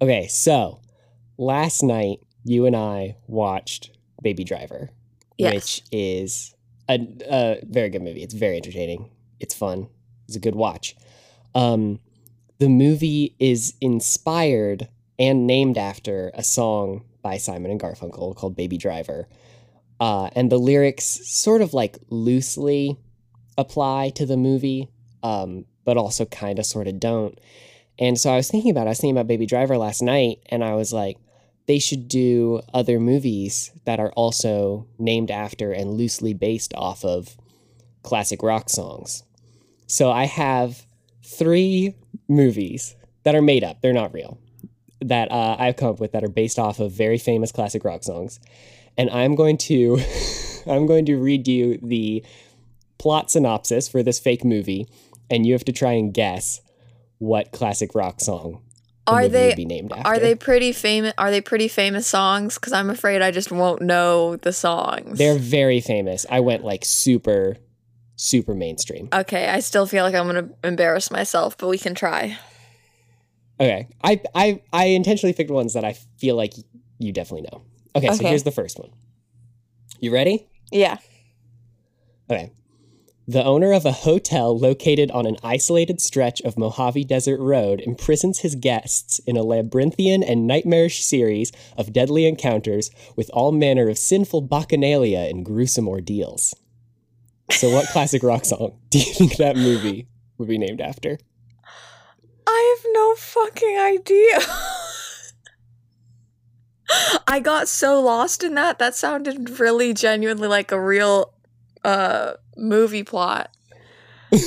Okay, so last night you and I watched Baby Driver, Yes. which is a, a very good movie. It's very entertaining. It's fun. It's a good watch. Um, the movie is inspired and named after a song by Simon and Garfunkel called Baby Driver. Uh, and the lyrics sort of like loosely apply to the movie, um, but also kind of sort of don't. And so I was thinking about it. I was thinking about Baby Driver last night, and I was like, they should do other movies that are also named after and loosely based off of classic rock songs. So I have three movies that are made up, they're not real, that uh, I've come up with that are based off of very famous classic rock songs. And I'm going to I'm going to read you the plot synopsis for this fake movie, and you have to try and guess what classic rock song Are they would be named after. are they pretty famous? Are they pretty famous songs? Because I'm afraid I just won't know the songs. They're very famous. I went like super, super mainstream. okay. I still feel like I'm gonna embarrass myself, but we can try. Okay, I I I intentionally picked ones that I feel like you definitely know. Okay, so here's the first one. You ready? Yeah. Okay. The owner of a hotel located on an isolated stretch of Mojave Desert Road imprisons his guests in a labyrinthian and nightmarish series of deadly encounters with all manner of sinful bacchanalia and gruesome ordeals. So, what classic rock song do you think that movie would be named after? I have no fucking idea. I got so lost in that. That sounded really genuinely like a real uh movie plot.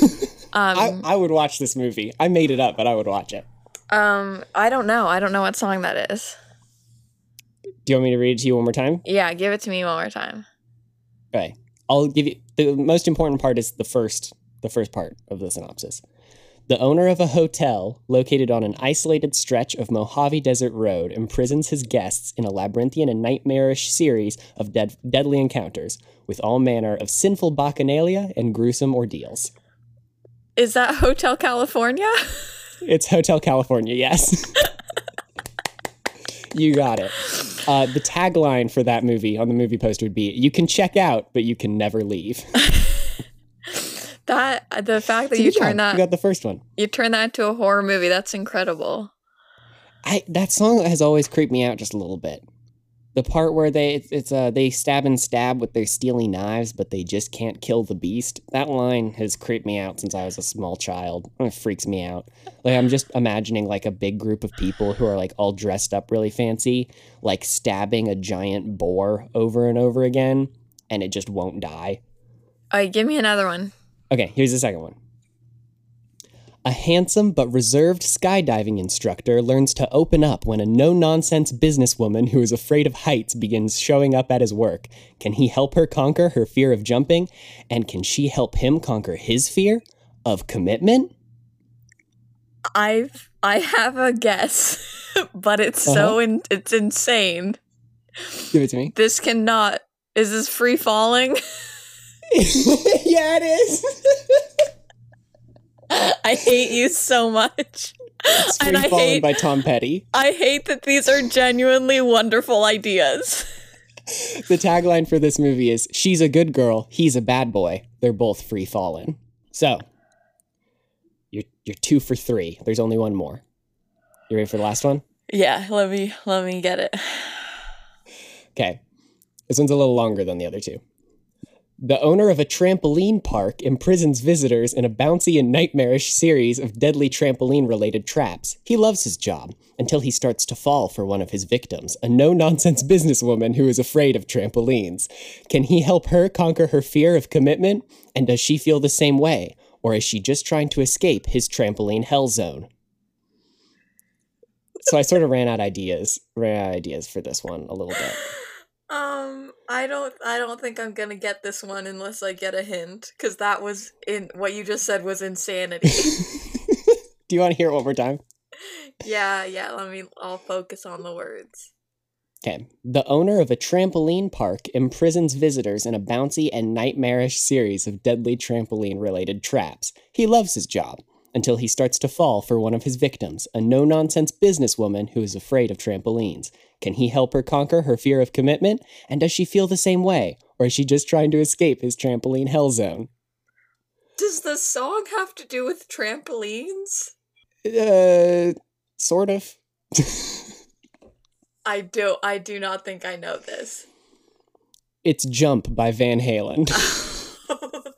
Um I, I would watch this movie. I made it up, but I would watch it. um I don't know. I don't know what song that is. Do you want me to read it to you one more time? Yeah, give it to me one more time. Okay. I'll give you the most important part is the first the first part of the synopsis. The owner of a hotel located on an isolated stretch of Mojave Desert Road imprisons his guests in a labyrinthian and nightmarish series of dead, deadly encounters with all manner of sinful bacchanalia and gruesome ordeals. Is that Hotel California? It's Hotel California, yes. you got it. Uh, the tagline for that movie on the movie poster would be You can check out, but you can never leave. That the fact that So you turn that You got the first one. you turn that into a horror movie, that's incredible. I that song has always creeped me out just a little bit. The part where they it's, it's uh they stab and stab with their steely knives, but they just can't kill the beast. That line has creeped me out since I was a small child. It freaks me out. Like I'm just imagining like a big group of people who are like all dressed up really fancy, like stabbing a giant boar over and over again, and it just won't die. All right, give me another one. Okay, here's the second one. A handsome but reserved skydiving instructor learns to open up when a no nonsense businesswoman who is afraid of heights begins showing up at his work. Can he help her conquer her fear of jumping? And can she help him conquer his fear of commitment? I've I have a guess, but it's so Uh-huh. in, it's insane. Give it to me. This cannot. Is this free falling? yeah, it is. I hate you so much. it's And I Fallen hate by Tom Petty. I hate that these are genuinely wonderful ideas. The tagline for this movie is She's a good girl, he's a bad boy. They're both free fallen. So, you're, you're two for three. There's only one more. You ready for the last one? Yeah, let me let me get it. Okay. This one's a little longer than the other two. The owner of a trampoline park imprisons visitors in a bouncy and nightmarish series of deadly trampoline related traps. He loves his job until he starts to fall for one of his victims, a no nonsense businesswoman who is afraid of trampolines. Can he help her conquer her fear of commitment? And does she feel the same way? Or is she just trying to escape his trampoline hell zone? So I sort of ran out ideas, ran out ideas for this one a little bit. Um, I don't I don't think I'm gonna get this one unless I get a hint, because that was in what you just said was insanity. Do you want to hear it one more time? yeah, yeah. Let me. I'll focus on the words. Okay. The owner of a trampoline park imprisons visitors in a bouncy and nightmarish series of deadly trampoline related traps. He loves his job until he starts to fall for one of his victims, a no nonsense businesswoman who is afraid of trampolines. Can he help her conquer her fear of commitment? And does she feel the same way? Or is she just trying to escape his trampoline hell zone? Does the song have to do with trampolines? Uh, sort of. I do. I do not think I know this. It's Jump by Van Halen.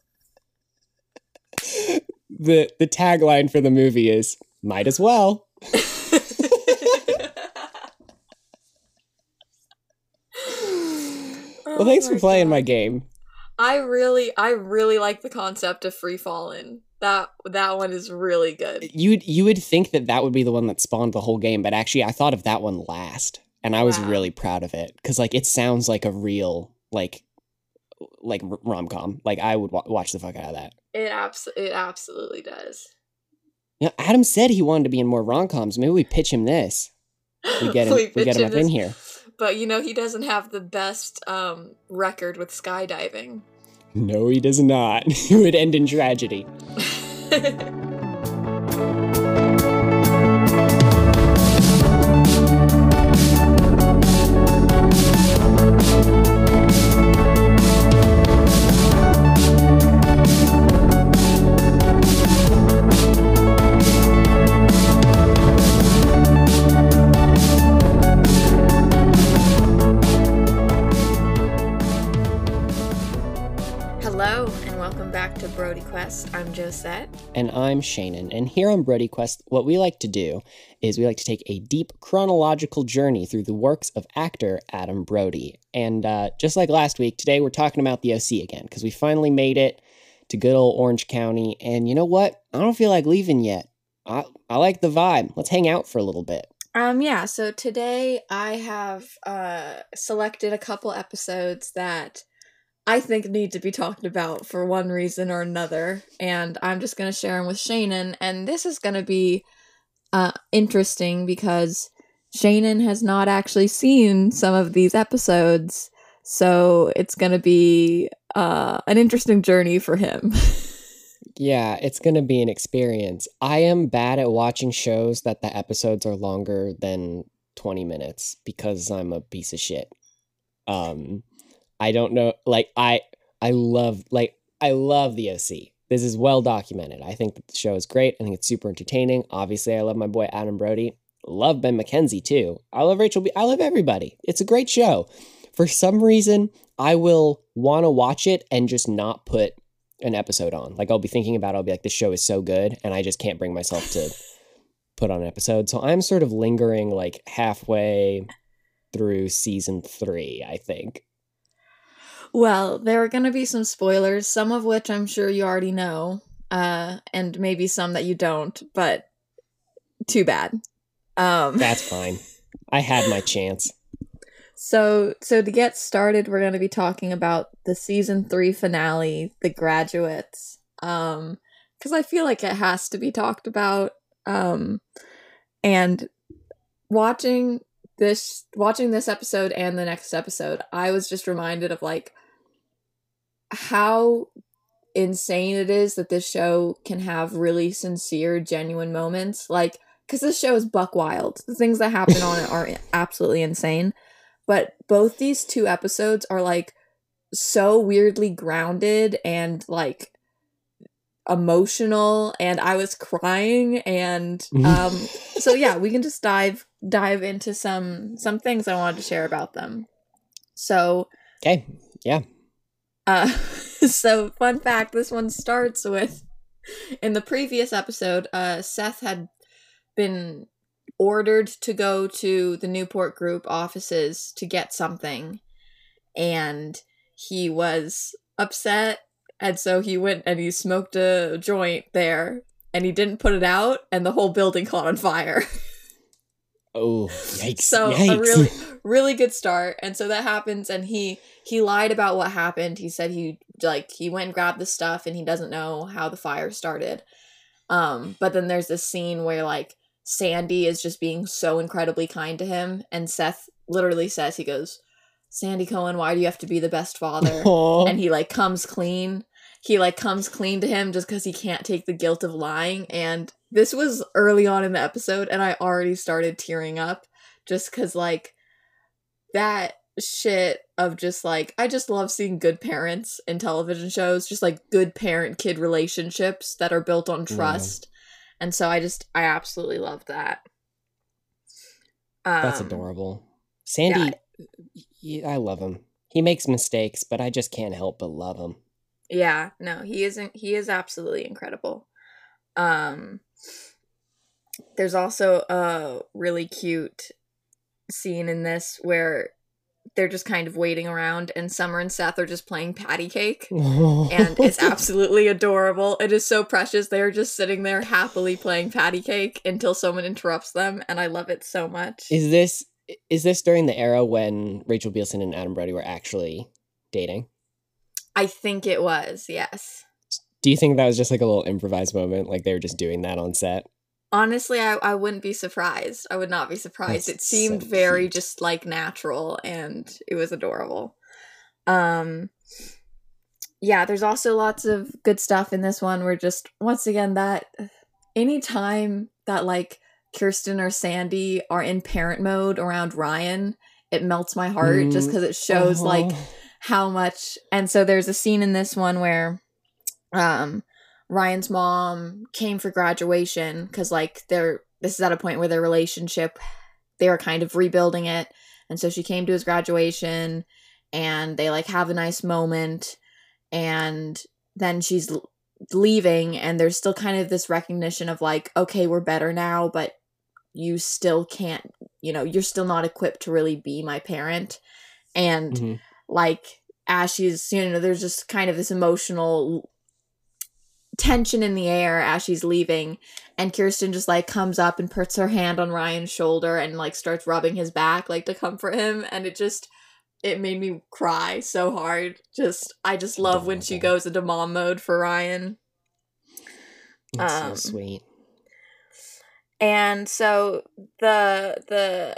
the the tagline for the movie is might as well. Well, thanks for playing my game. I really, I really like the concept of free falling. That that one is really good. You'd, you would think that that would be the one that spawned the whole game, but actually, I thought of that one last, and I was Wow. really proud of it because like it sounds like a real like like rom com. Like I would wa- watch the fuck out of that. It abs- it absolutely does. Yeah, Adam said he wanted to be in more rom coms. Maybe we pitch him this. We get him. we, get him him up in here. But you know he doesn't have the best um, record with skydiving. No, he does not. it would end in tragedy. Brody Quest. I'm Josette. And I'm Shannon. And here on Brody Quest, what we like to do is we like to take a deep chronological journey through the works of actor Adam Brody. And uh, just like last week, today we're talking about the OC again because we finally made it to good old Orange County. And you know what? I don't feel like leaving yet. I, I like the vibe. Let's hang out for a little bit. Um yeah, so today I have uh selected a couple episodes that I think need to be talked about for one reason or another, and I'm just going to share them with Shannon and this is going to be uh interesting because Shannon has not actually seen some of these episodes, so it's going to be uh an interesting journey for him. Yeah, it's going to be an experience. I am bad at watching shows that the episodes are longer than 20 minutes because I'm a piece of shit. Um I don't know like I I love like I love the OC. This is well documented. I think that the show is great. I think it's super entertaining. Obviously, I love my boy Adam Brody. Love Ben McKenzie too. I love Rachel B. I love everybody. It's a great show. For some reason, I will want to watch it and just not put an episode on. Like I'll be thinking about it, I'll be like, this show is so good, and I just can't bring myself to put on an episode. So I'm sort of lingering like halfway through season three, I think. Well, there are going to be some spoilers, some of which I'm sure you already know, uh, and maybe some that you don't, but too bad. Um, That's fine. I had my chance. so, so to get started, we're going to be talking about the season three finale, The Graduates, um, because I feel like it has to be talked about. Um, and watching this, watching this episode and the next episode, I was just reminded of like how insane it is that this show can have really sincere, genuine moments. Like, because this show is buck wild. The things that happen on it are absolutely insane. But both these two episodes are like so weirdly grounded and like emotional and I was crying and um so yeah, we can just dive dive into some some things I wanted to share about them. So Okay. Uh, so fun fact: this one starts with in the previous episode. Uh, Seth had been ordered to go to the Newport Group offices to get something, and he was upset, and so he went and he smoked a joint there, and he didn't put it out, and the whole building caught on fire. Oh, yikes. so yikes. a really really good start and so that happens and he he lied about what happened he said he like he went and grabbed the stuff and he doesn't know how the fire started um but then there's this scene where like sandy is just being so incredibly kind to him and seth literally says he goes sandy cohen why do you have to be the best father Aw. and he like comes clean he like comes clean to him just because he can't take the guilt of lying. And this was early on in the episode, and I already started tearing up just because like that shit of just like I just love seeing good parents in television shows, just like good parent kid relationships that are built on trust. Yeah. And so I just I absolutely love that. Um, That's adorable. Sandy yeah. I love him. He makes mistakes, but I just can't help but love him. Yeah, no, he isn't he is absolutely incredible. Um there's also a really cute scene in this where they're just kind of waiting around and Summer and Seth are just playing patty cake. and it's absolutely adorable. It is so precious. They're just sitting there happily playing patty cake until someone interrupts them and I love it so much. Is this is this during the era when Rachel Bilson and Adam Brody were actually dating? I think it was, yes. Do you think that was just like a little improvised moment like they were just doing that on set? Honestly, I, I wouldn't be surprised. I would not be surprised. That's it seemed so very just like natural and it was adorable. Um yeah, there's also lots of good stuff in this one where just once again that anytime that like Kirsten or Sandy are in parent mode around Ryan, it melts my heart mm. just because it shows uh-huh. like how much and so there's a scene in this one where um Ryan's mom came for graduation because like they're this is at a point where their relationship they were kind of rebuilding it. And so she came to his graduation and they like have a nice moment. And then she's l- leaving and there's still kind of this recognition of like okay we're better now but you still can't you know you're still not equipped to really be my parent. And mm-hmm. like as she's you know there's just kind of this emotional tension in the air as she's leaving. And Kirsten just like comes up and puts her hand on Ryan's shoulder and like starts rubbing his back like to comfort him. And it just it made me cry so hard. Just I just love when she goes into mom mode for Ryan. That's um, so sweet. and so the the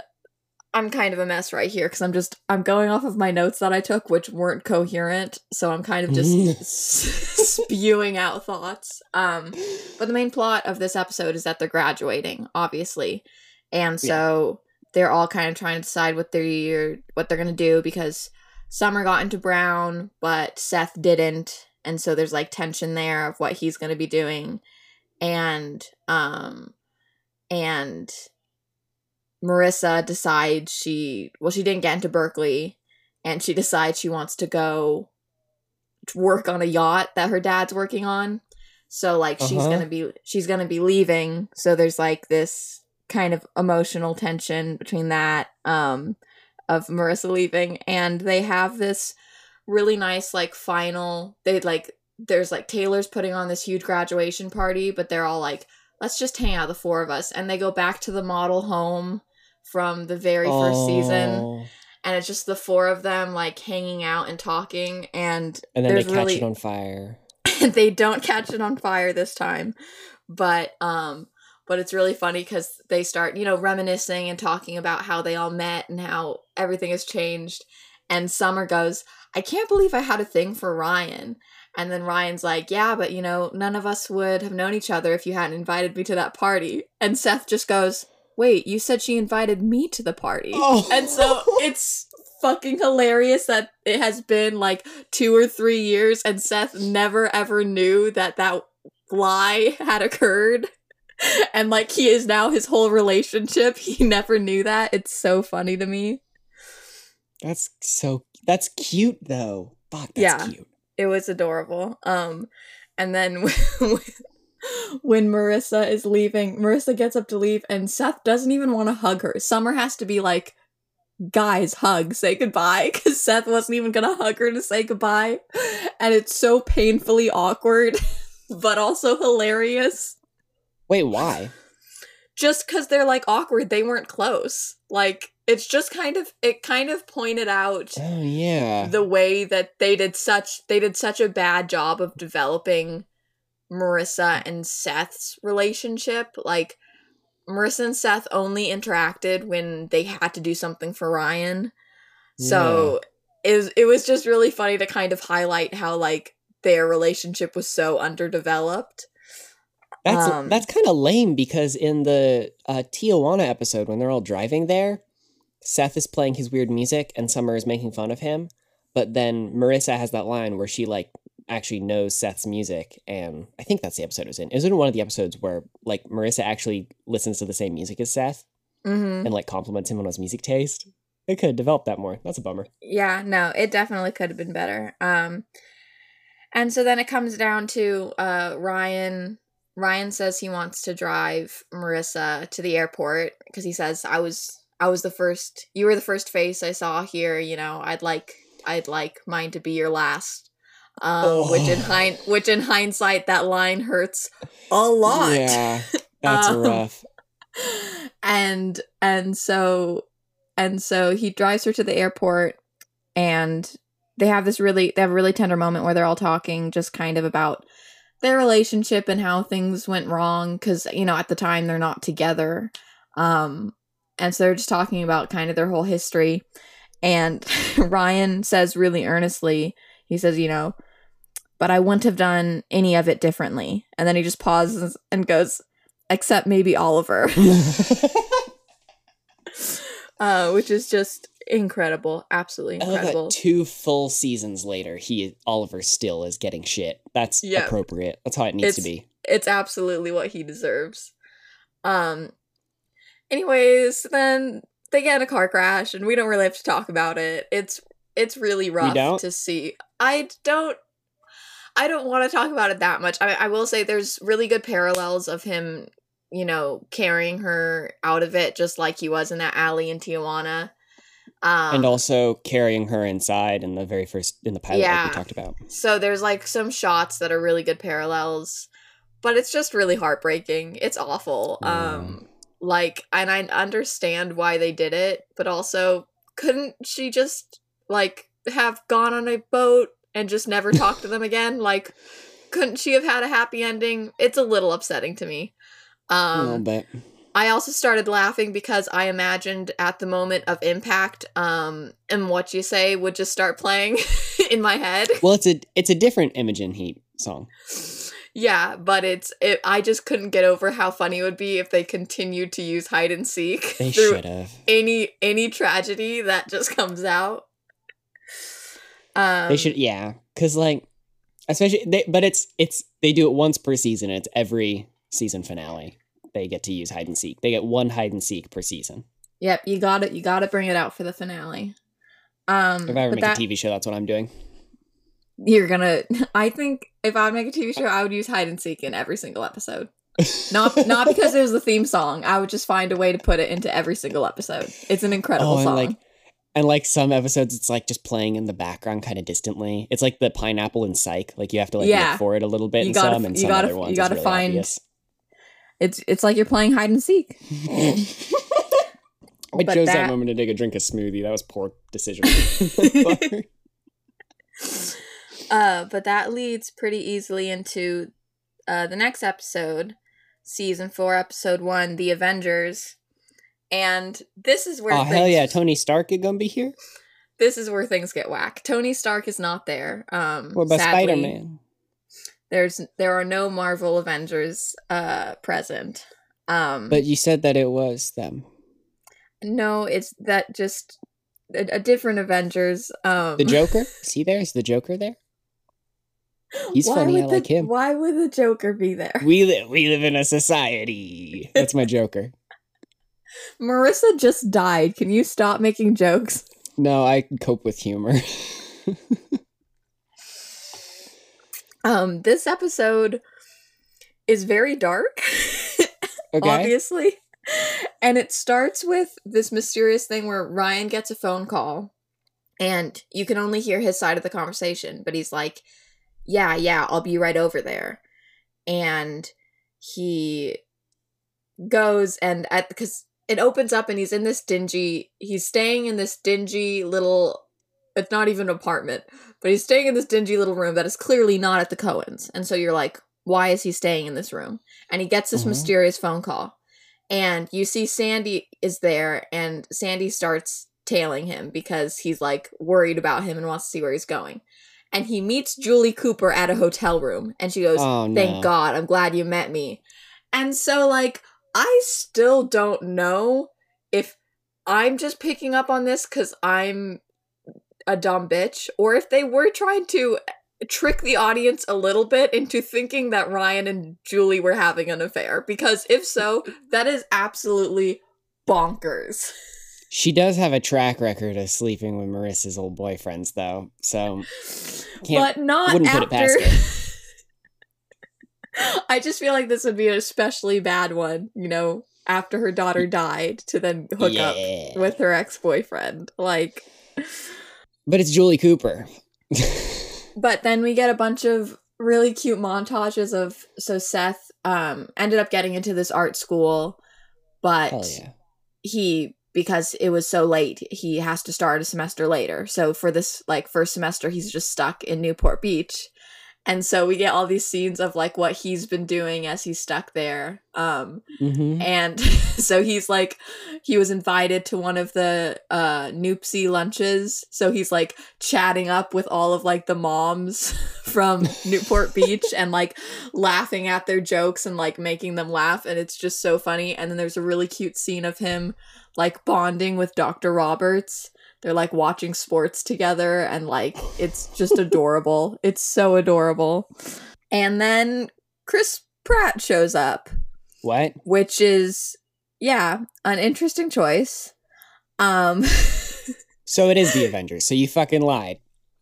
I'm kind of a mess right here because I'm just I'm going off of my notes that I took, which weren't coherent. So I'm kind of just spewing out thoughts. Um, but the main plot of this episode is that they're graduating, obviously, and so yeah. they're all kind of trying to decide what they're what they're gonna do because Summer got into Brown, but Seth didn't, and so there's like tension there of what he's gonna be doing, and um, and Marissa decides she well she didn't get into Berkeley and she decides she wants to go to work on a yacht that her dad's working on. So like uh-huh. she's going to be she's going to be leaving. So there's like this kind of emotional tension between that um of Marissa leaving and they have this really nice like final they like there's like Taylor's putting on this huge graduation party but they're all like let's just hang out the four of us and they go back to the model home from the very oh. first season oh. and it's just the four of them like hanging out and talking and and then they catch really... it on fire they don't catch it on fire this time but um but it's really funny because they start you know reminiscing and talking about how they all met and how everything has changed and summer goes i can't believe i had a thing for ryan and then Ryan's like, Yeah, but you know, none of us would have known each other if you hadn't invited me to that party. And Seth just goes, Wait, you said she invited me to the party. Oh. And so it's fucking hilarious that it has been like two or three years and Seth never ever knew that that lie had occurred. And like he is now his whole relationship. He never knew that. It's so funny to me. That's so that's cute though. Fuck, that's yeah. cute. It was adorable. Um, and then when Marissa is leaving, Marissa gets up to leave, and Seth doesn't even want to hug her. Summer has to be like, guys, hug, say goodbye, because Seth wasn't even gonna hug her to say goodbye. And it's so painfully awkward, but also hilarious. Wait, why? Just because they're like awkward, they weren't close. Like, it's just kind of it kind of pointed out oh yeah the way that they did such they did such a bad job of developing Marissa and Seth's relationship like Marissa and Seth only interacted when they had to do something for Ryan so yeah. it was, it was just really funny to kind of highlight how like their relationship was so underdeveloped. That's Um, that's kind of lame because in the uh, Tijuana episode when they're all driving there, Seth is playing his weird music and Summer is making fun of him. But then Marissa has that line where she like actually knows Seth's music, and I think that's the episode it was in. It was in one of the episodes where like Marissa actually listens to the same music as Seth hmm and like compliments him on his music taste. They could have developed that more. That's a bummer. Yeah, no, it definitely could have been better. Um and so then it comes down to uh Ryan Ryan says he wants to drive Marissa to the airport because he says I was I was the first you were the first face I saw here, you know. I'd like I'd like mine to be your last. Um which in Oh. hind which in hindsight that line hurts a lot. Yeah, that's Um, rough. and and so and so he drives her to the airport and they have this really they have a really tender moment where they're all talking just kind of about their relationship and how things went wrong cuz you know at the time they're not together um and so they're just talking about kind of their whole history and Ryan says really earnestly he says you know but I wouldn't have done any of it differently and then he just pauses and goes except maybe Oliver uh, which is just incredible, absolutely incredible. two full seasons later, he Oliver still is getting shit. That's Yeah. appropriate. That's how it needs to be. It's absolutely what he deserves. Um. Anyways, then they get in a car crash, and we don't really have to talk about it. It's it's really rough to see. I don't. I don't want to talk about it that much. I, I will say there's really good parallels of him, you know, carrying her out of it, just like he was in that alley in Tijuana. Um, and also carrying her inside in the very first in the pilot like we talked about. So there's like some shots that are really good parallels, but it's just really heartbreaking. It's awful. Um like and I understand why they did it, but also couldn't she just like have gone on a boat and just never talk to them again? Like couldn't she have had a happy ending? It's a little upsetting to me. a little Um bit. I also started laughing because I imagined at the moment of impact um and what you say would just start playing in my head. Well, it's a it's a different Imogen Heap song. Yeah, but it's it. I just couldn't get over how funny it would be if they continued to use hide and seek They through should have. any any tragedy that just comes out. Um, They should, yeah, because like, especially, they, but it's it's they do it once per season. And it's every season finale. They get to use hide and seek. They get one hide and seek per season. Yep, you got it. You got to bring it out for the finale. Um, If I ever make that, a TV show, that's what I'm doing. you're gonna. I think if I would make a TV show, I would use hide and seek in every single episode. Not not because it was the theme song. I would just find a way to put it into every single episode. It's an incredible Oh, song. like, And like some episodes, it's like just playing in the background, kind of distantly. It's like the pineapple in Psych. Like you have to like Yeah. look for it a little bit You in gotta- some, and you some gotta- other you ones it's gotta really find- obvious. it's it's like you're playing hide and seek. I But chose that... that- moment to take a drink of smoothie. That was poor decision. Uh, but that leads pretty easily into uh, the next episode, season four, episode one, The Avengers. And this is where oh things, hell yeah! Tony Stark is gonna be here. this is where things get whack. Tony Stark is not there. Um, What about. Spider Man? There's there are no Marvel Avengers uh present. Um, But you said that it was them. no, it's that just a, a different Avengers. Um, The Joker? is he there? Is the Joker there? He's why funny, I like him. Why would the Joker be there? We live. We live in a society. That's my Joker. Marissa just died. Can you stop making jokes? No, I can cope with humor. Um, this episode is very dark, Okay. obviously. And it starts with this mysterious thing where Ryan gets a phone call and you can only hear his side of the conversation, but he's like, Yeah, yeah, I'll be right over there. And he goes and at because it opens up and he's in this dingy he's staying in this dingy little it's not even an apartment but he's staying in this dingy little room that is clearly not at the Cohens. And so you're like, why is he staying in this room? And he gets this Mhm. mysterious phone call. And you see Sandy is there, and Sandy starts tailing him because he's like worried about him and wants to see where he's going. and he meets Julie Cooper at a hotel room and she goes, Oh, "Thank no. God, I'm glad you met me." And so like I still don't know if I'm just picking up on this cuz I'm a dumb bitch or if they were trying to trick the audience a little bit into thinking that Ryan and Julie were having an affair because if so, that is absolutely bonkers. She does have a track record of sleeping with Marissa's old boyfriends, though. So but not wouldn't put it after I just feel like this would be an especially bad one, you know, after her daughter died to then hook yeah. up with her ex-boyfriend. Like But it's Julie Cooper. but then we get a bunch of really cute montages of so Seth um ended up getting into this art school but yeah. he because it was so late he has to start a semester later so for this like first semester he's just stuck in newport beach and so we get all these scenes of like what he's been doing as he's stuck there um hmm and so he's like he was invited to one of the uh Newpsie lunches. So he's like chatting up with all of like the moms from newport beach and like laughing at their jokes and like making them laugh and it's just so funny. And then there's a really cute scene of him like bonding with dr roberts they're like watching sports together and like it's just adorable it's so adorable and then chris pratt shows up What? which is yeah an interesting choice um So it is the Avengers. So you fucking lied.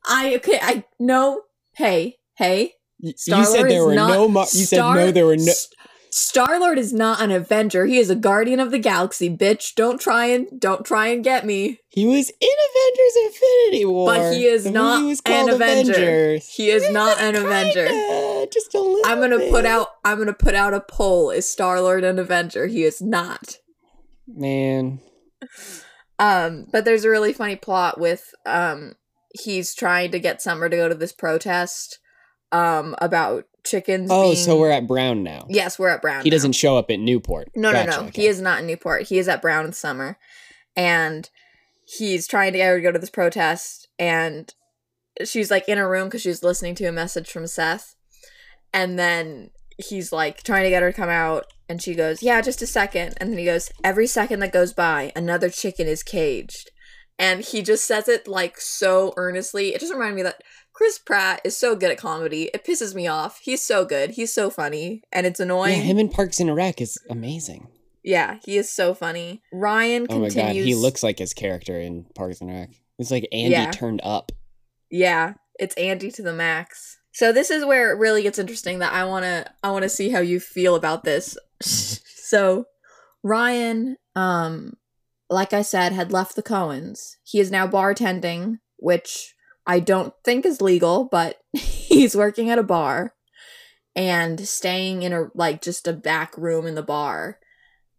i okay i no hey hey Y- you said there were not- no. Mo- you said no. There were no. Star Lord is not an Avenger. He is a Guardian of the Galaxy, bitch. Don't try and don't try and get me. He was in Avengers: Infinity War, But he is not was an Avenger. Avengers. He is not an Avenger. Kinda, just a little. I'm gonna put out. I'm gonna put out a poll. Is Star Lord an Avenger? He is not. Man, Um, but there's a really funny plot with um he's trying to get Summer to go to this protest um about chickens. oh, being... so we're at Brown now. yes, we're at Brown. He now. doesn't show up at Newport. No, Gotcha, no, no. okay. He is not in Newport. He is at Brown in summer. And he's trying to get her to go to this protest. And she's like in a room because she's listening to a message from Seth. And then he's like trying to get her to come out. And she goes, Yeah, just a second. And then he goes, Every second that goes by, another chicken is caged. And he just says it like so earnestly. It just reminded me that Chris Pratt is so good at comedy. It pisses me off. He's so good. He's so funny. And it's annoying. Yeah, him in Parks and Rec is amazing. Yeah, he is so funny. Ryan Oh my god, he looks like his character in Parks and Rec. It's like Andy Yeah. turned up. Yeah, it's Andy to the max. So this is where it really gets interesting. That I wanna, I wanna see how you feel about this. so, Ryan, um, like I said, had left the Cohens. He is now bartending, which I don't think is legal, but he's working at a bar and staying in a like just a back room in the bar.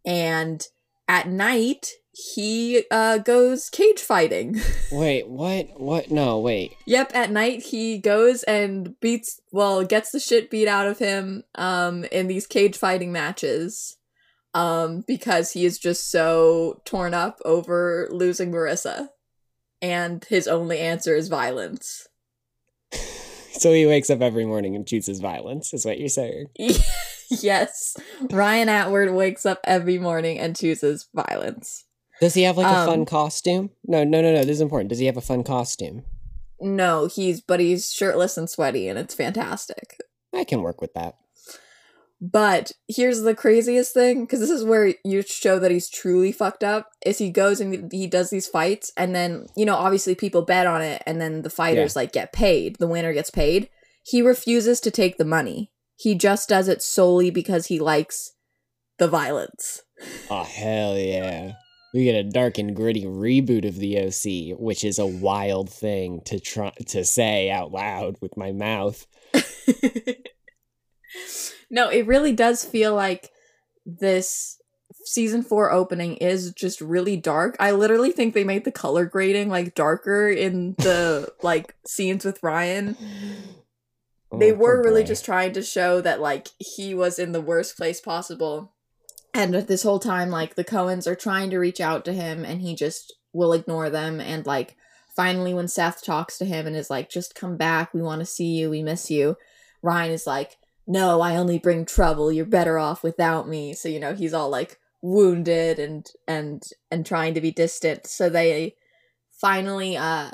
And at night, he uh goes cage fighting. Wait, what? What? No, wait. Yep, at night he goes and beats well, gets the shit beat out of him um in these cage fighting matches. Um because he is just so torn up over losing Marissa. And his only answer is violence. So he wakes up every morning and chooses violence, is what you're saying. yes. Ryan Atwood wakes up every morning and chooses violence. Does he have like a Um, fun costume? No, no, no, no. This is important. Does he have a fun costume? No, he's but he's shirtless and sweaty and it's fantastic. I can work with that. But here's the craziest thing, because this is where you show that he's truly fucked up. Is he goes and he does these fights, and then you know obviously people bet on it, and then the fighters like get paid. The winner gets paid. He refuses to take the money. He just does it solely because he likes the violence. Oh hell yeah. We get a dark and gritty reboot of the OC, which is a wild thing to try to say out loud with my mouth. no, it really does feel like this season four opening is just really dark. I literally think they made the color grading like darker in the like scenes with Ryan. Oh, they Oh, were really just trying to show that like he was in the worst place possible. And this whole time, like the Cohens are trying to reach out to him and he just will ignore them and like finally, when Seth talks to him and is like, just come back, we want to see you, we miss you, Ryan is like, no, I only bring trouble, you're better off without me. So, you know, he's all like wounded and and and trying to be distant. So they finally uh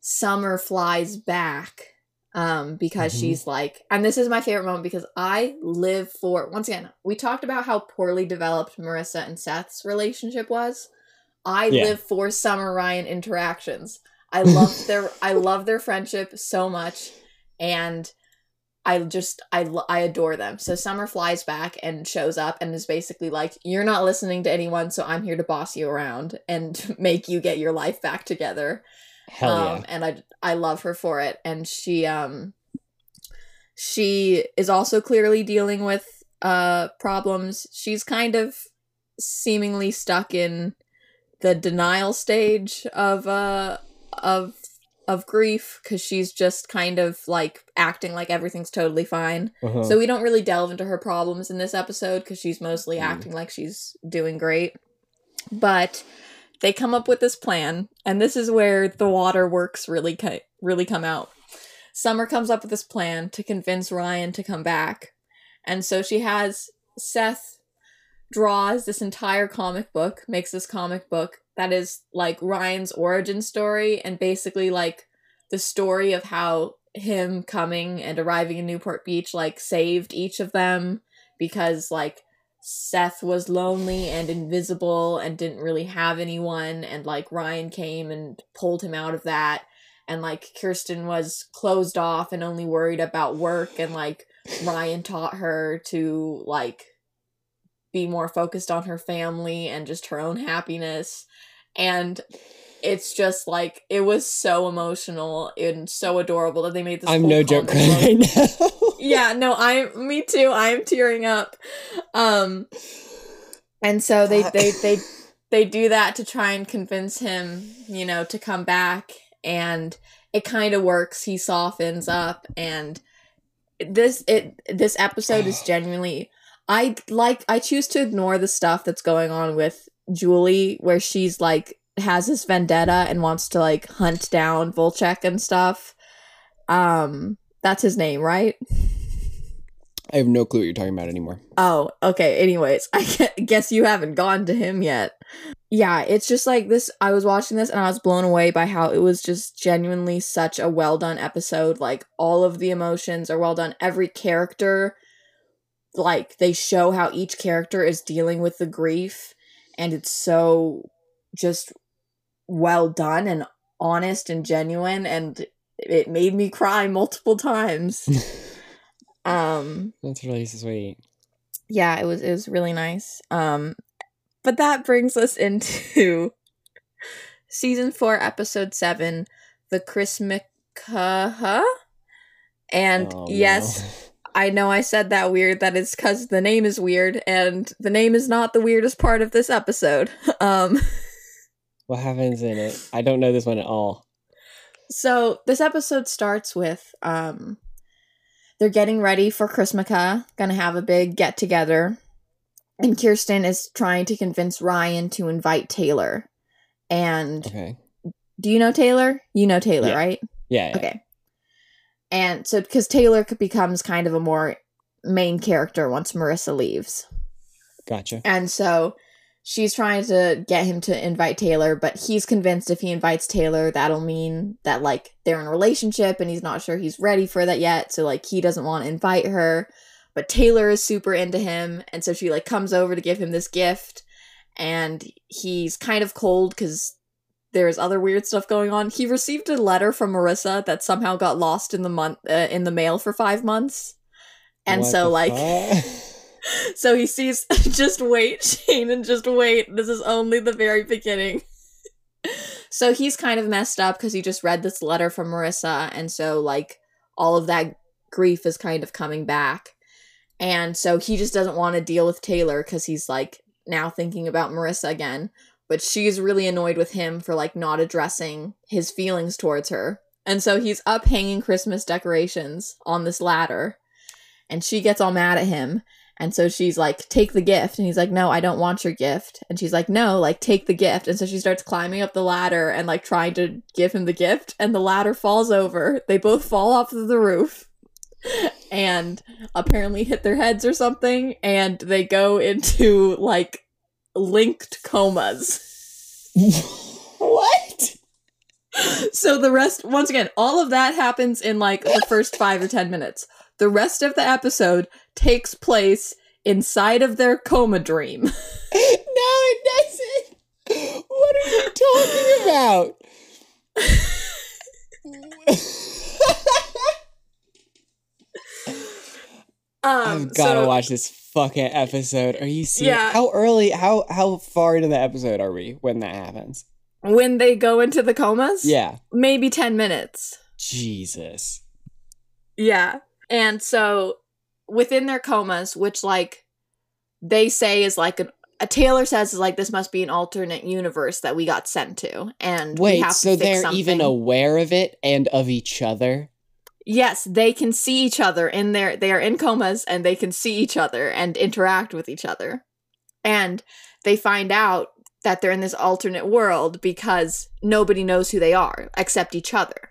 Summer flies back um because Mhm. she's like and this is my favorite moment because I live for once again we talked about how poorly developed Marissa and Seth's relationship was I Yeah. live for Summer Ryan interactions I love their I love their friendship so much and I just I I adore them so Summer flies back and shows up and is basically like you're not listening to anyone so I'm here to boss you around and make you get your life back together Hell yeah. um, and I I love her for it. And she um she is also clearly dealing with uh problems. She's kind of seemingly stuck in the denial stage of uh of of grief because she's just kind of like acting like everything's totally fine. Uh-huh. So we don't really delve into her problems in this episode because she's mostly Mm. acting like she's doing great. But they come up with this plan, and this is where the waterworks really ki- really come out. Summer comes up with this plan to convince Ryan to come back, and so she has Seth draws this entire comic book, makes this comic book that is like Ryan's origin story and basically like the story of how him coming and arriving in Newport Beach like saved each of them because like Seth was lonely and invisible and didn't really have anyone and like Ryan came and pulled him out of that. And like Kirsten was closed off and only worried about work and like Ryan taught her to like be more focused on her family and just her own happiness. And it's just like it was so emotional and so adorable that they made this I'm no joke crying right now. yeah no I'm me too i'm tearing up. Um and so they they they they do that to try and convince him you know to come back and it kind of works. He softens up and this it this episode is genuinely i like i choose to ignore the stuff that's going on with julie where she's like has this vendetta and wants to like hunt down Volchok and stuff um that's his name right I have no clue what you're talking about anymore. Oh, okay. Anyways, I guess you haven't gone to him yet. Yeah, it's just like this. I was watching this and I was blown away by how it was just genuinely such a well done episode. Like, all of the emotions are well done. Every character, like, they show how each character is dealing with the grief. And it's so just well done and honest and genuine. And it made me cry multiple times. Um, That's really sweet. yeah it was it was really nice um but that brings us into season four episode seven the Chrismukkah and Oh, yes i know i said that weird that is because the name is weird and the name is not the weirdest part of this episode um What happens in it? I don't know this one at all. So this episode starts with um they're getting ready for Chrismukkah, gonna have a big get together. And Kirsten is trying to convince Ryan to invite Taylor. And Okay. do you know Taylor? You know Taylor, Yeah. right? Yeah. yeah. Okay. And so because Taylor becomes kind of a more main character once Marissa leaves. Gotcha. And so she's trying to get him to invite Taylor, but he's convinced if he invites Taylor, that'll mean that like they're in a relationship and he's not sure he's ready for that yet. So like he doesn't want to invite her. But Taylor is super into him, and so she like comes over to give him this gift, and he's kind of cold because there's other weird stuff going on. He received a letter from Marissa that somehow got lost in the month uh, in the mail for five months, and What so like so he sees just wait shane and just wait. This is only the very beginning. So he's kind of messed up because he just read this letter from marissa and so like all of that grief is kind of coming back. And so he just doesn't want to deal with taylor because he's like now thinking about marissa again but she's really annoyed with him for like not addressing his feelings towards her and so he's up hanging christmas decorations on this ladder and she gets all mad at him And so she's like, take the gift. And he's like, no, I don't want your gift. And she's like, no, like, take the gift. And so she starts climbing up the ladder and like trying to give him the gift. And the ladder falls over. They both fall off of the roof and apparently hit their heads or something. And they go into like linked comas. what? So the rest, once again, all of that happens in like the first five or ten minutes. The rest of the episode takes place inside of their coma dream. no, it doesn't. What are you talking about? Um, I've gotta so watch this fucking episode. Are you serious? Yeah. How early? How how far into the episode are we when that happens? when they go into the comas, Yeah. maybe ten minutes. Jesus. Yeah. And so within their comas, which like they say is like an a Taylor says is like this must be an alternate universe that we got sent to, and Wait, have to so they're something. even aware of it and of each other? Yes, they can see each other in their they are in comas and they can see each other and interact with each other. And they find out that they're in this alternate world because nobody knows who they are except each other.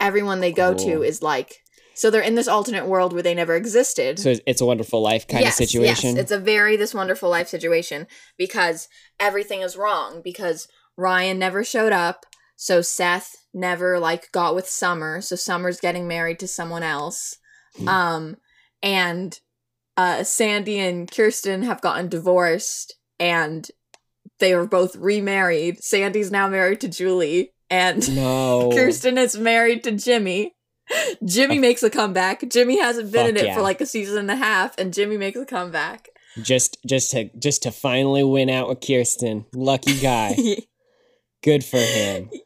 Everyone they go Cool. to is like so they're in this alternate world where they never existed. So it's- it's a wonderful life kind Yes, of situation. Yes, it's a very this wonderful life situation because everything is wrong because Ryan never showed up, so Seth never like got with Summer, so Summer's getting married to someone else. Hmm. Um and uh Sandy and Kirsten have gotten divorced and they are both remarried. Sandy's now married to Julie and no. Kirsten is married to Jimmy. Jimmy makes a comeback. Jimmy hasn't been Fuck in it yeah. for like a season and a half, and Jimmy makes a comeback. Just just to just to finally win out with Kirsten. Lucky guy. Good for him.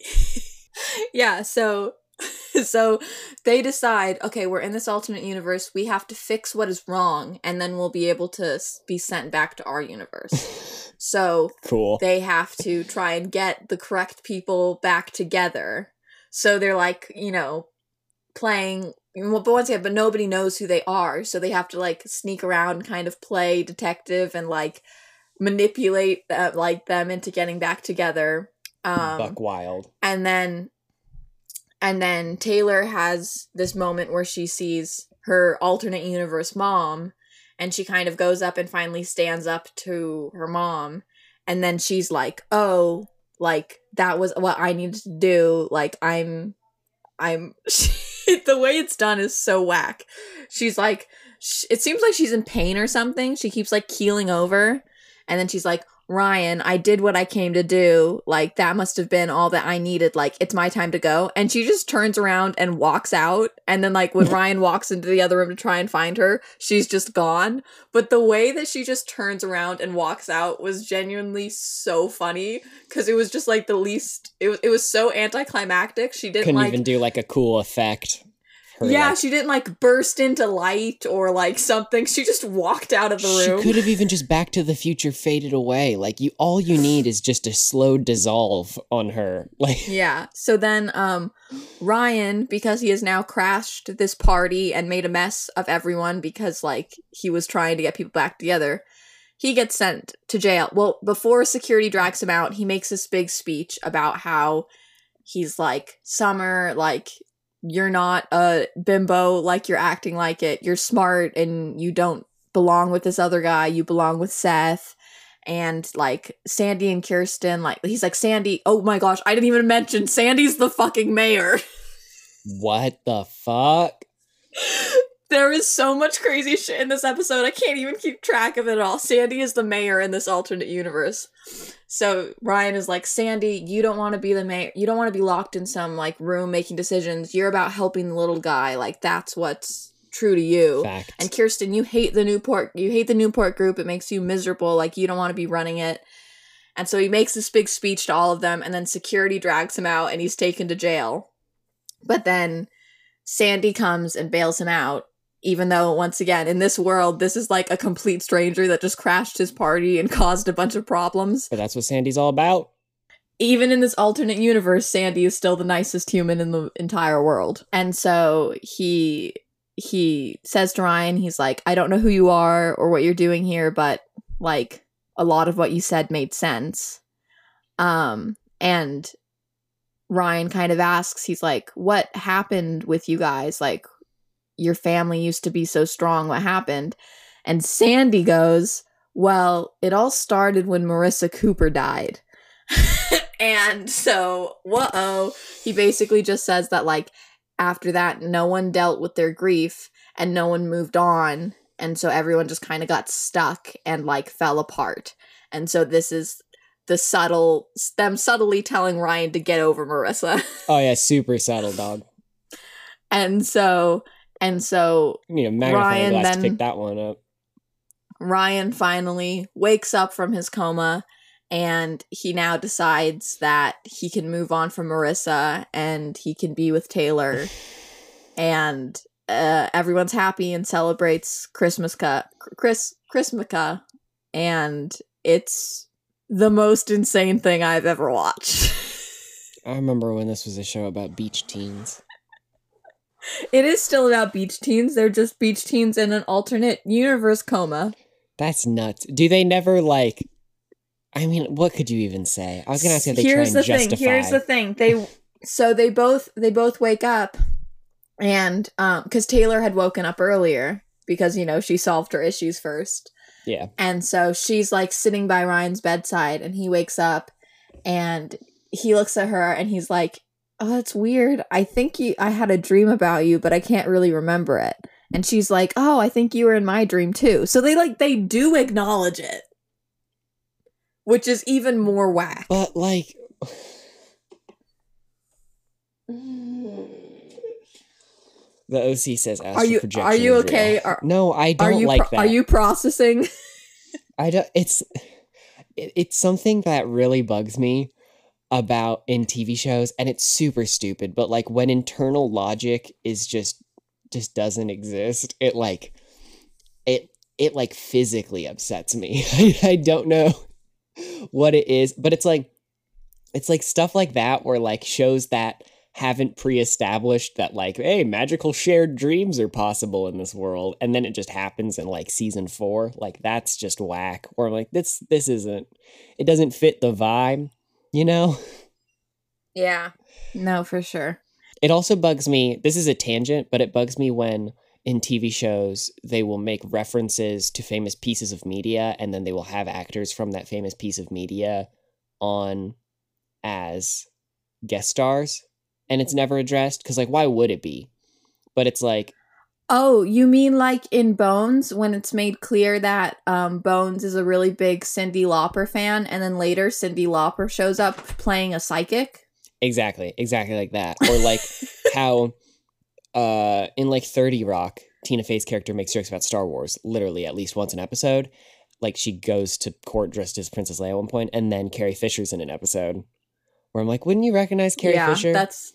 yeah, so so they decide, okay, we're in this alternate universe. We have to fix what is wrong, and then we'll be able to be sent back to our universe. so Cool. they have to try and get the correct people back together. So they're like, you know, playing well, but once again, but nobody knows who they are, so they have to like sneak around, kind of play detective, and like manipulate uh, like them into getting back together. Um, Buck wild. and then and then Taylor has this moment where she sees her alternate universe mom and she kind of goes up and finally stands up to her mom. And then she's like oh like that was what I needed to do. Like I'm I'm the way it's done is so whack. She's like sh- it seems like she's in pain or something. She keeps like keeling over. And then she's like Ryan, I did what I came to do. Like, that must have been all that I needed. Like, it's my time to go. And she just turns around and walks out. And then, like, when Ryan walks into the other room to try and find her, she's just gone. But the way that she just turns around and walks out was genuinely so funny because it was just like the least, it was, it was so anticlimactic. She didn't Couldn't like. even do like a cool effect. Her, yeah, like- she didn't like burst into light or like something. She just walked out of the room. she could have even just Back to the Future faded away. Like you, all you need is just a slow dissolve on her. Like Yeah. So then um Ryan because he has now crashed this party and made a mess of everyone because like he was trying to get people back together. He gets sent to jail. Well, before security drags him out, he makes this big speech about how he's like Summer like you're not a bimbo like you're acting like it. You're smart and you don't belong with this other guy. You belong with Seth and like Sandy and Kirsten, like he's like Sandy. Oh my gosh, I didn't even mention Sandy's the fucking mayor. what the fuck? there is so much crazy shit in this episode. I can't even keep track of it all. Sandy is the mayor in this alternate universe. So Ryan is like, Sandy, you don't want to be the mayor. You don't want to be locked in some like room making decisions. You're about helping the little guy. Like that's what's true to you. Fact. And Kirsten, you hate the Newport. You hate the Newport group. It makes you miserable. Like you don't want to be running it. And so he makes this big speech to all of them, and then security drags him out, and he's taken to jail. But then Sandy comes and bails him out, even though once again in this world, this is like a complete stranger that just crashed his party and caused a bunch of problems. but that's what Sandy's all about. Even in this alternate universe, Sandy is still the nicest human in the entire world. And so he he says to Ryan, he's like, I don't know who you are or what you're doing here, but like a lot of what you said made sense. Um, and Ryan kind of asks, he's like, What happened with you guys? Like, your family used to be so strong. What happened? And Sandy goes, Well, it all started when Marissa Cooper died. and so, whoa, he basically just says that, like, after that, no one dealt with their grief and no one moved on. And so everyone just kind of got stuck and, like, fell apart. And so this is the subtle, them subtly telling Ryan to get over Marissa. Oh, yeah, super subtle, dog. and so, and so You need a magnifying Ryan glass then- to pick that one up. Ryan finally wakes up from his coma and he now decides that he can move on from Marissa and he can be with Taylor and uh, everyone's happy and celebrates Christmas Chris Chrismukkah and it's the most insane thing I've ever watched. I remember when this was a show about beach teens. It is still about beach teens. They're just beach teens in an alternate universe coma. That's nuts. Do they never like? I mean, what could you even say? I was gonna ask if they here's try the and justify. thing here's the thing they so they both they both wake up and um because taylor had woken up earlier because you know she solved her issues first yeah, and so she's like sitting by ryan's bedside and he wakes up and he looks at her and he's like oh that's weird. I think you i had a dream about you but i can't really remember it. And she's like oh i think you were in my dream too. So they like they do acknowledge it. Which is even more whack. But like, the OC says, "Ask Are you- are you okay? Are- no, I don't you like pro- that. are you processing? I don't. It's it, it's something that really bugs me about in TV shows, and it's super stupid. But like when internal logic is just just doesn't exist, it like it it like physically upsets me. I, don't know what it is, but it's like it's like stuff like that where like shows that haven't pre-established that like hey magical shared dreams are possible in this world and then it just happens in like season 4 like that's just whack or like this this isn't it doesn't fit the vibe you know? Yeah. No for sure. It also bugs me this is a tangent but it bugs me when in TV shows they will make references to famous pieces of media and then they will have actors from that famous piece of media on as guest stars and it's never addressed because like why would it be? But it's like oh you mean like in bones when it's made clear that um bones is a really big Cyndi Lauper fan and then later Cyndi Lauper shows up playing a psychic? Exactly exactly like that. Or like how uh in like 30 rock tina fey's character makes jokes about star wars literally at least once an episode. Like she goes to court dressed as princess leia at one point and then carrie fisher's in an episode. Where i'm like wouldn't you recognize carrie yeah fisher? that's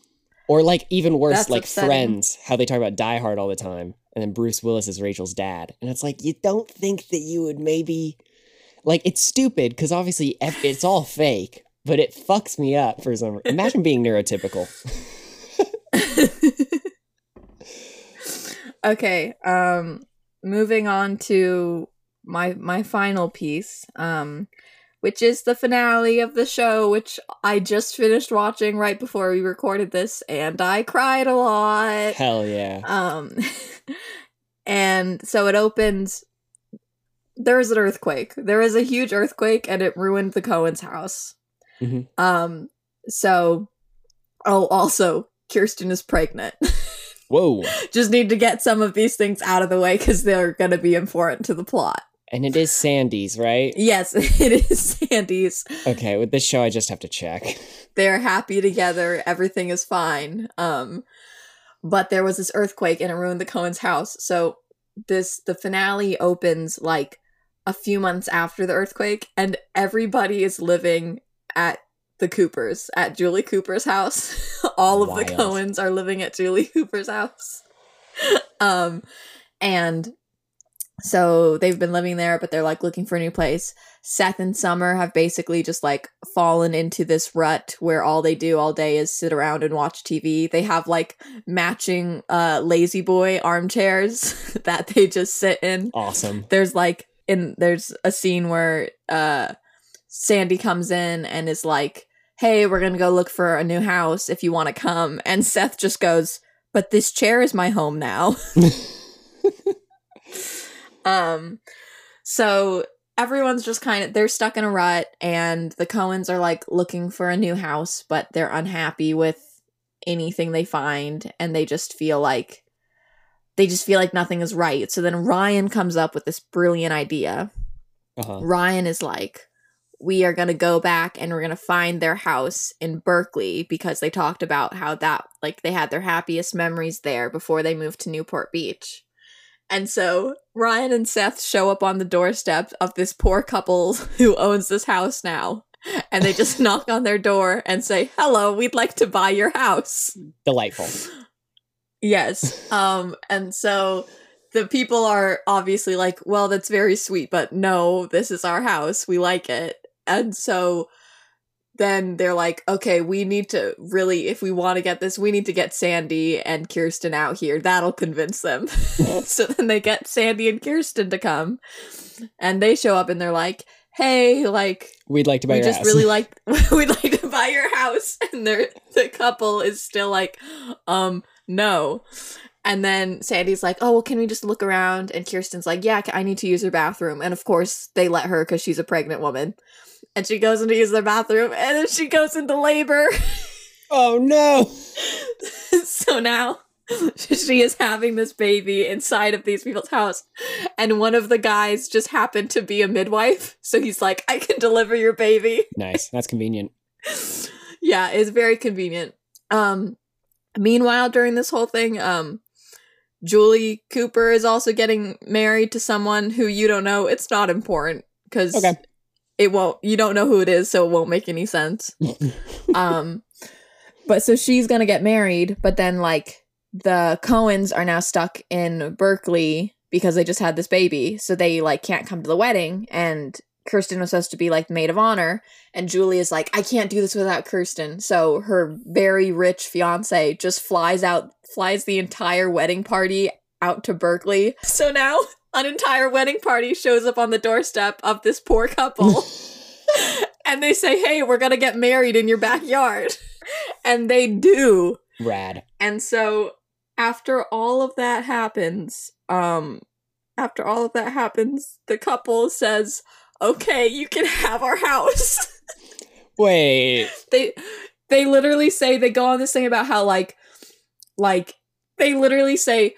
or like even worse That's like upsetting. friends how they talk about die hard all the time and then bruce willis is rachel's dad and it's like you don't think that you would maybe like it's stupid because obviously it's all fake but it fucks me up for some imagine being neurotypical okay um moving on to my my final piece um which is the finale of the show which i just finished watching right before we recorded this and i cried a lot. Hell yeah. Um and so it opens there is an earthquake. There is a huge earthquake and it ruined the cohen's house. Mhm. um so oh also kirsten is pregnant. Whoa. Just need to get some of these things out of the way because they're going to be important to the plot and it is sandy's right? Yes it is sandy's. Okay with this show i just have to check. They're happy together. Everything is fine. Um but there was this earthquake and it ruined the cohen's house. So this the finale opens like a few months after the earthquake and everybody is living at the coopers at julie cooper's house. All of the Wild. cohens are living at julie cooper's house. Um and So they've been living there, but they're like looking for a new place. Seth and Summer have basically just like fallen into this rut where all they do all day is sit around and watch TV. They have like matching uh La-Z-Boy armchairs that they just sit in. Awesome. There's like in there's a scene where uh Sandy comes in and is like, "Hey, we're going to go look for a new house if you want to come." And Seth just goes, "But this chair is my home now." um so everyone's just kind of they're stuck in a rut and the Cohens are like looking for a new house, but they're unhappy with anything they find and they just feel like they just feel like nothing is right. So then Ryan comes up with this brilliant idea. Uh-huh. Ryan is like, we are going to go back and we're going to find their house in Berkeley because they talked about how that, like, they had their happiest memories there before they moved to Newport Beach. And so Ryan and Seth show up on the doorstep of this poor couple who owns this house now. And they just knock on their door and say, Hello, we'd like to buy your house. Delightful. Yes. Um, and so the people are obviously like, well, that's very sweet, but no, this is our house. We like it. And so then they're like, okay, we need to really, if we want to get this, we need to get Sandy and Kirsten out here. That'll convince them. so then they get Sandy and Kirsten to come. And they show up and they're like, hey, like, We'd like to buy we your just house. really like we'd like to buy your house and they're the couple is still like um no and then sandy's like oh well can we just look around and kirsten's like yeah i need to use her bathroom and of course they let her because she's a pregnant woman and she goes in to use their bathroom and then she goes into labor oh no. so now she is having this baby inside of these people's house and one of the guys just happened to be a midwife so he's like i can deliver your baby Nice. That's convenient. yeah, it's very convenient. Um meanwhile during this whole thing, um Julie Cooper is also getting married to someone who you don't know. It's not important cuz Okay. It won't you don't know who it is, so it won't make any sense. um but so she's to get married, but then like the Cohens are now stuck in Berkeley because they just had this baby, so they like can't come to the wedding and Kirsten was supposed to be like the maid of honor and Julie is like I can't do this without Kirsten. So her very rich fiance just flies out flies the entire wedding party out to Berkeley. So now an entire wedding party shows up on the doorstep of this poor couple. and they say, "Hey, we're going to get married in your backyard." and they do. Rad. And so after all of that happens, um after all of that happens, the couple says, "Okay, you can have our house." Wait. they they literally say they go on this thing about how like like they literally say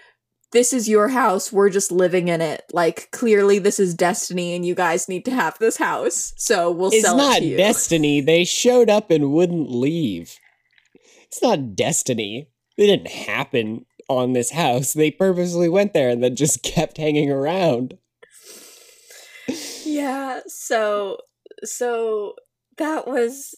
this is your house we're just living in it like clearly this is destiny and you guys need to have this house so we'll It's sell not it to you destiny. They showed up and wouldn't leave. It's not destiny. It didn't happen on this house. They purposely went there and then just kept hanging around. yeah so so that was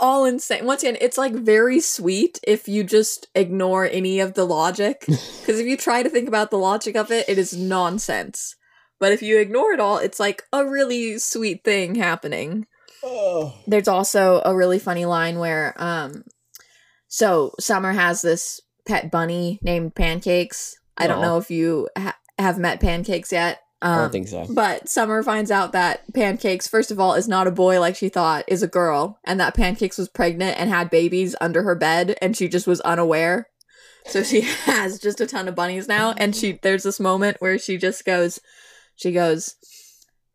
all insane. Once again it's like very sweet if you just ignore any of the logic because if you try to think about the logic of it it is nonsense. But if you ignore it all it's like a really sweet thing happening. Oh. there's also a really funny line where um so summer has this pet bunny named pancakes. I don't know if you ha- have met pancakes yet um, I don't think so. but Summer finds out that Pancakes, first of all, is not a boy like she thought, is a girl, and that Pancakes was pregnant and had babies under her bed, and she just was unaware. So she has just a ton of bunnies now, and she there's this moment where she just goes, she goes,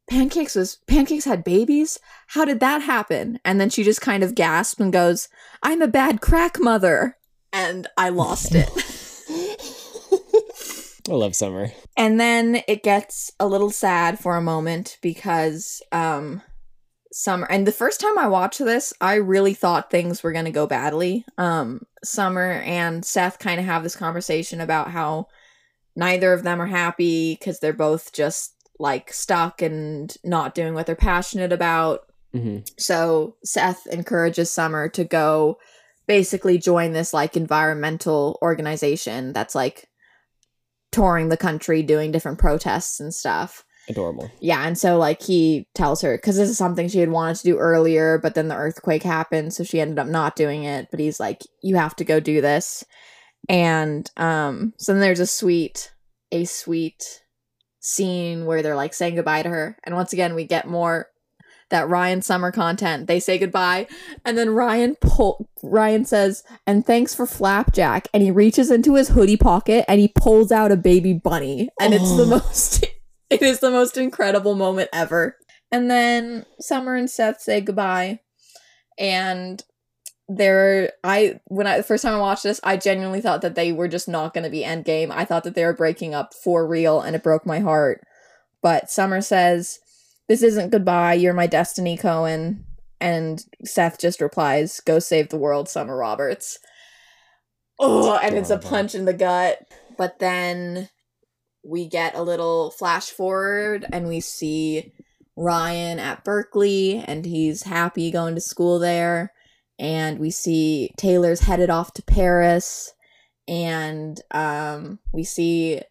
Pancakes was Pancakes had babies? How did that happen? And then she just kind of gasps and goes, I'm a bad crack mother. And I lost it. I love summer. And then it gets a little sad for a moment because um Summer and the first time I watched this, I really thought things were going to go badly. Um Summer and Seth kind of have this conversation about how neither of them are happy cuz they're both just like stuck and not doing what they're passionate about. hmm So Seth encourages Summer to go basically join this like environmental organization that's like touring the country doing different protests and stuff. Adorable. Yeah, and so like he tells her because this is something she had wanted to do earlier, but then the earthquake happened, so she ended up not doing it. But he's like, "You have to go do this," and um, so then there's a sweet, a sweet scene where they're like saying goodbye to her, and once again we get more that Ryan summer content. They say goodbye, and then Ryan pull Ryan says, "And thanks for flapjack," and he reaches into his hoodie pocket and he pulls out a baby bunny, and it's the Oh. most. It is the most incredible moment ever. And then Summer and Seth say goodbye, and they're I when I the first time I watched this, I genuinely thought that they were just not going to be endgame. I thought that they were breaking up for real, and it broke my heart. But Summer says, "This isn't goodbye. You're my destiny, Cohen." And Seth just replies, "Go save the world, Summer Roberts." Oh, and it's a punch in the gut. But then we get a little flash forward and we see Ryan at Berkeley and he's happy going to school there. And we see Taylor's headed off to Paris. And um, we see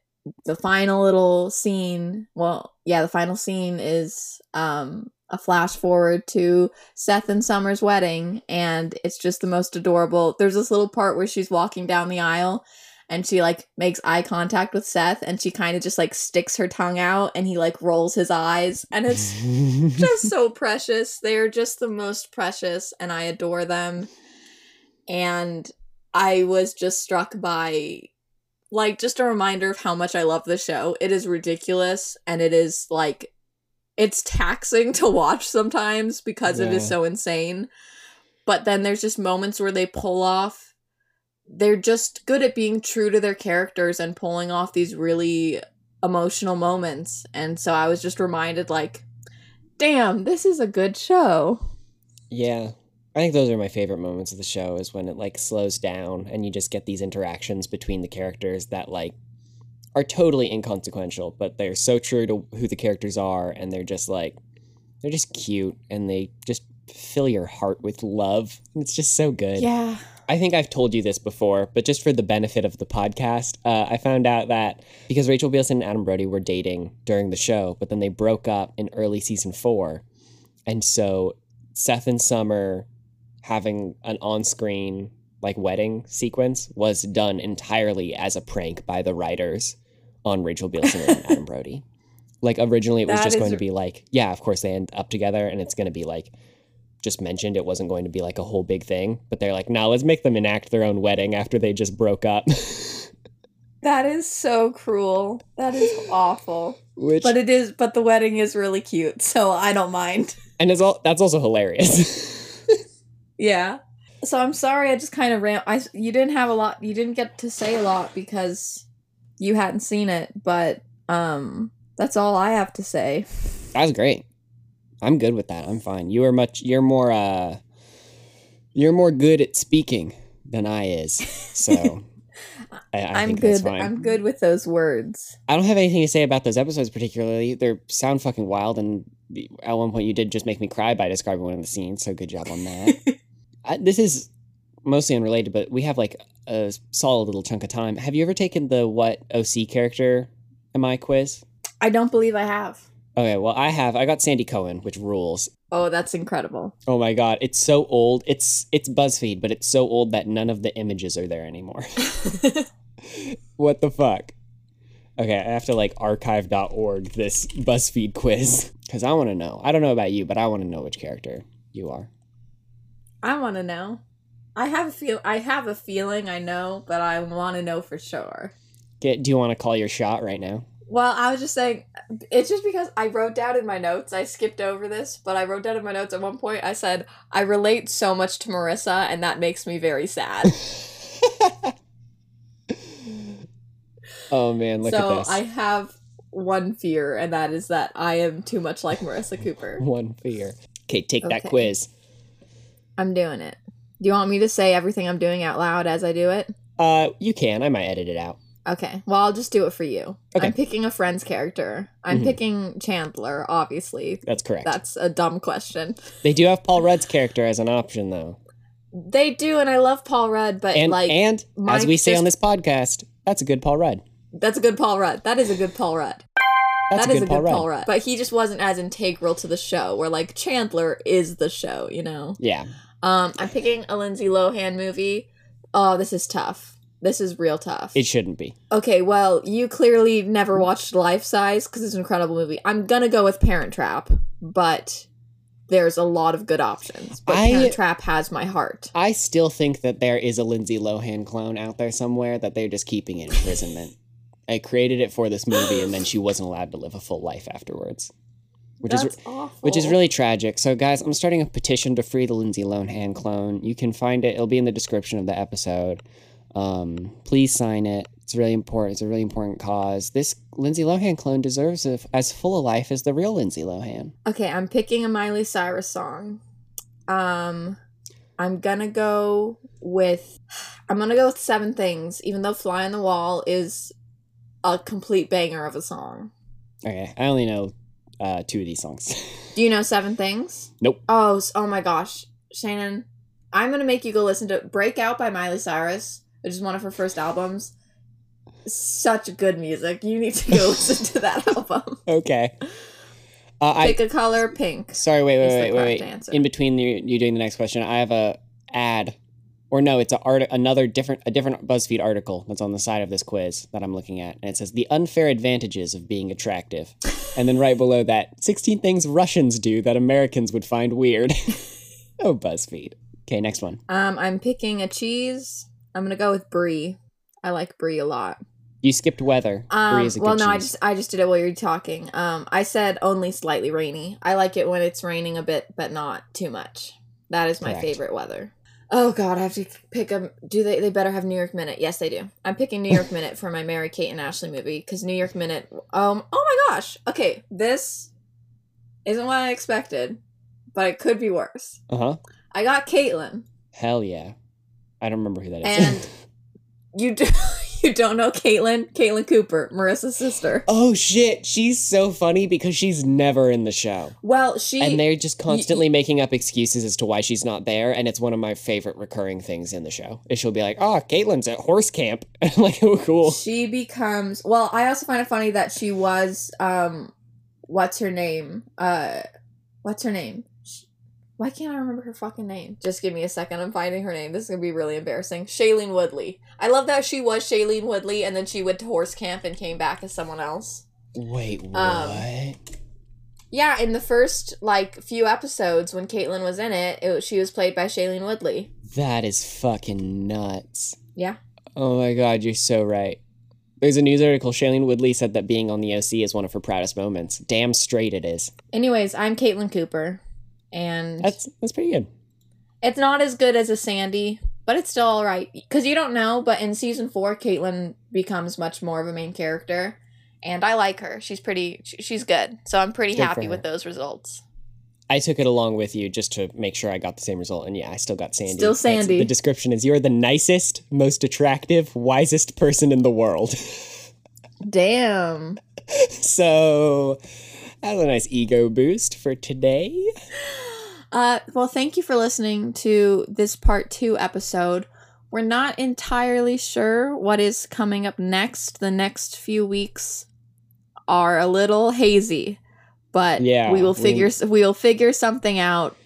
the final little scene. Well, yeah, the final scene is um, a flash forward to Seth and Summer's wedding. And it's just the most adorable. There's this little part where she's walking down the aisle and she like makes eye contact with Seth and she kind of just like sticks her tongue out and he like rolls his eyes and it's just so precious. They're just the most precious and I adore them. And I was just struck by like just a reminder of how much I love the show. It is ridiculous and it is like it's taxing to watch sometimes because it is so insane. But then there's just moments where they pull off they're just good at being true to their characters and pulling off these really emotional moments. And so I was just reminded like damn, this is a good show. Yeah. I think those are my favorite moments of the show is when it like slows down and you just get these interactions between the characters that like are totally inconsequential, but they're so true to who the characters are and they're just like they're just cute and they just fill your heart with love. It's just so good. Yeah. I think I've told you this before, but just for the benefit of the podcast, uh, I found out that because Rachel Bilson and Adam Brody were dating during the show, but then they broke up in early season four. And so Seth and Summer having an on screen like wedding sequence was done entirely as a prank by the writers on Rachel Bilson and Adam Brody. Like originally it was That just going to be like, yeah, of course they end up together and it's going to be like just mentioned it wasn't going to be like a whole big thing, but they're like, "Now let's make them enact their own wedding after they just broke up." That is so cruel. That is awful. Which But it is but the wedding is really cute, so I don't mind. and it's all that's also hilarious. Yeah. So I'm sorry I just kind of ran I you didn't have a lot you didn't get to say a lot because you hadn't seen it, but um that's all I have to say. that was great. I'm good with that. I'm fine. You are much you're more uh you're more good at speaking than I is. So I, I I'm good. I'm good with those words. I don't have anything to say about those episodes particularly. They sound fucking wild, and at one point you did just make me cry by describing one of the scenes. So good job on that. I, this is mostly unrelated, but we have like a solid little chunk of time. Have you ever taken the what OC character am I quiz? I don't believe I have. Okay, well I have. I got Sandy Cohen, which rules. Oh, that's incredible. Oh my god, it's so old. It's it's BuzzFeed, but it's so old that none of the images are there anymore. what the fuck? Okay, I have to like archive.org this BuzzFeed quiz because I want to know. I don't know about you, but I want to know which character you are. I want to know. I have a feel. I have a feeling I know, but I want to know for sure. Get, do you want to call your shot right now? Well, I was just saying, it's just because I wrote down in my notes. I skipped over this, but I wrote down in my notes at one point. I said I relate so much to Marissa, and that makes me very sad. oh man, look so at this. I have one fear, and that is that I am too much like Marissa Cooper. One fear. Okay, take that quiz. I'm doing it. Do you want me to say everything I'm doing out loud as I do it? Uh, you can. I might edit it out. Okay. Well, I'll just do it for you. Okay. I'm picking a friend's character. I'm Mhm. picking Chandler, obviously. That's correct. That's a dumb question. they do have Paul Rudd's character as an option, though. They do, and I love Paul Rudd, but And like and as we say on this podcast, that's a good Paul Rudd. That's a good Paul Rudd. That is a good Paul Rudd. That's That is a good, Paul, Rudd. Paul Rudd. But he just wasn't as integral to the show. Where like Chandler is the show, you know. Yeah. Um, I'm picking a Lindsay Lohan movie. Oh, this is tough. This is real tough. It shouldn't be. okay, well, you clearly never watched Life Size because it's an incredible movie. I'm gonna go with Parent Trap, but there's a lot of good options. But I- Parent Trap has my heart. I still think that there is a Lindsay Lohan clone out there somewhere that they're just keeping in imprisonment. I created it for this movie, and then she wasn't allowed to live a full life afterwards, which is awful. which is really tragic. So, guys, I'm starting a petition to free the Lindsay Lohan clone. You can find it; it'll be in the description of the episode. Um, please sign it. It's really important. It's a really important cause. This Lindsay Lohan clone deserves a, as full a life as the real Lindsay Lohan. Okay, I'm picking a Miley Cyrus song. Um I'm gonna go with I'm gonna go with Seven Things, even though Fly on the Wall is a complete banger of a song. Okay, I only know uh, two of these songs. Do you know Seven Things? Nope. Oh, oh my gosh, Shannon, I'm gonna make you go listen to "Break Out" by Miley Cyrus, which is one of her first albums. Such good music. You need to go listen to that album. okay. Uh, I Pick a color, pink. sorry. Wait, wait, wait, wait, wait. answer. In between you, you doing the next question, I have a ad, or no, it's a art another different a different BuzzFeed article that's on the side of this quiz that I'm looking at, and it says the unfair advantages of being attractive, and then right below that, 16 things Russians do that Americans would find weird. oh, BuzzFeed. Okay, next one. Um, I'm picking a cheese. I'm gonna go with brie. I like brie a lot. You skipped weather. Brie Um, is a well, good no, I just I just did it while you were talking. Um, I said only slightly rainy. I like it when it's raining a bit, but not too much. That is my Correct. favorite weather. Oh God, I have to pick a. Do they? They better have New York Minute. Yes, they do. I'm picking New York Minute for my Mary Kate and Ashley movie because New York Minute. Um. Oh my gosh. Okay, this isn't what I expected, but it could be worse. Uh huh. I got Caitlin. Hell yeah. I don't remember who that is. And- You do. You don't know Caitlin? Caitlin Cooper, Marissa's sister. oh shit, she's so funny because she's never in the show. Well, she and they're just constantly making up excuses as to why she's not there and it's one of my favorite recurring things in the show is she'll be like oh caitlin's at horse camp and i'm like oh cool she becomes well i also find it funny that she was um what's her name uh what's her name why can't i remember her fucking name? Just give me a second i'm finding her name. This is gonna be really embarrassing. Shailene woodley. I love that she was shailene woodley and then she went to horse camp and came back as someone else. Wait what? Um, yeah in the first like few episodes when caitlin was in it, it she was played by shailene woodley. That is fucking nuts. Yeah. oh my god you're so right. There's a news article shailene woodley said that being on the oc is one of her proudest moments. Damn straight it is. Anyways i'm caitlin cooper and that's that's pretty good It's not as good as a Sandy, but it's still all right. Because you don't know, but in season four, Caitlin becomes much more of a main character, and I like her. She's pretty. She's good. So I'm pretty Good happy with those results. I took it along with you just to make sure I got the same result, and yeah, I still got Sandy. Still That's- Sandy. the description is you're the nicest, most attractive, wisest person in the world. Damn. so that's a nice ego boost for today. Uh, well, thank you for listening to this part two episode. We're not entirely sure what is coming up next. The next few weeks are a little hazy, but Yeah, we will we- figure we will figure something out.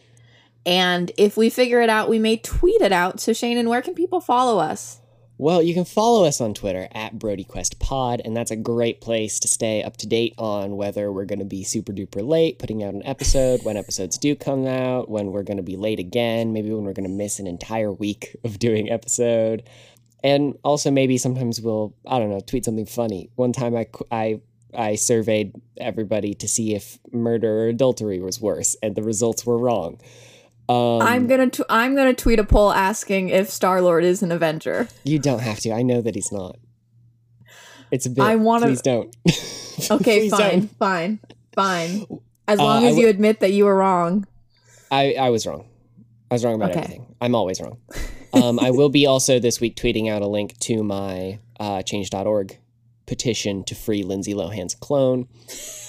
And if we figure it out, we may tweet it out. So, Shannon, where can people follow us? Well, you can follow us on Twitter at BrodyQuestPod, and that's a great place to stay up to date on whether we're going to be super duper late putting out an episode, when episodes do come out, when we're going to be late again, maybe when we're going to miss an entire week of doing episode. And also maybe sometimes we'll, I don't know, tweet something funny. One time I, I, I surveyed everybody to see if murder or adultery was worse, and the results were wrong. Um, I'm gonna t- I'm gonna tweet a poll asking if Star Lord is an Avenger. You don't have to. I know that he's not. It's a bit. I wanna- Please don't. Okay, Please fine, don't. fine, fine. As Uh, long I as w- you admit that you were wrong. I I was wrong. I was wrong about Okay. everything. I'm always wrong. Um, I will be also this week tweeting out a link to my uh, Change.org petition to free Lindsay Lohan's clone.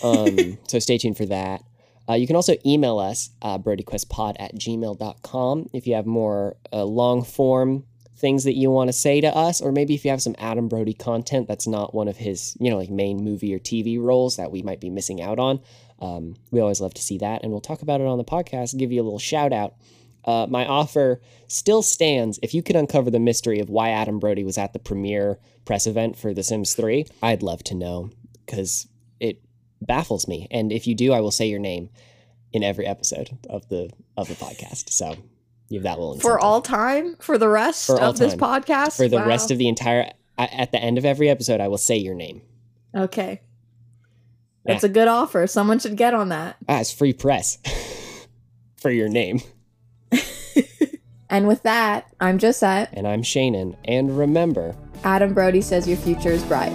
Um, so stay tuned for that. Uh, you can also email us, uh, brodyquestpod at gmail.com, if you have more uh, long form things that you want to say to us, or maybe if you have some Adam Brody content that's not one of his, you know, like main movie or TV roles that we might be missing out on, um, we always love to see that. And we'll talk about it on the podcast give you a little shout out. Uh, my offer still stands. If you could uncover the mystery of why Adam Brody was at the premiere press event for The Sims 3, I'd love to know because baffles me. And if you do, I will say your name in every episode of the of the podcast. So you have that little For all time? For the rest For of this podcast? for the Wow. rest of the entire. At the end of every episode, I will say your name. Okay. That's a good offer. Someone should get on that. Ah, it's free press for your name. And with that, I'm Josette. And I'm Shannon. And remember, Adam Brody says your future is bright.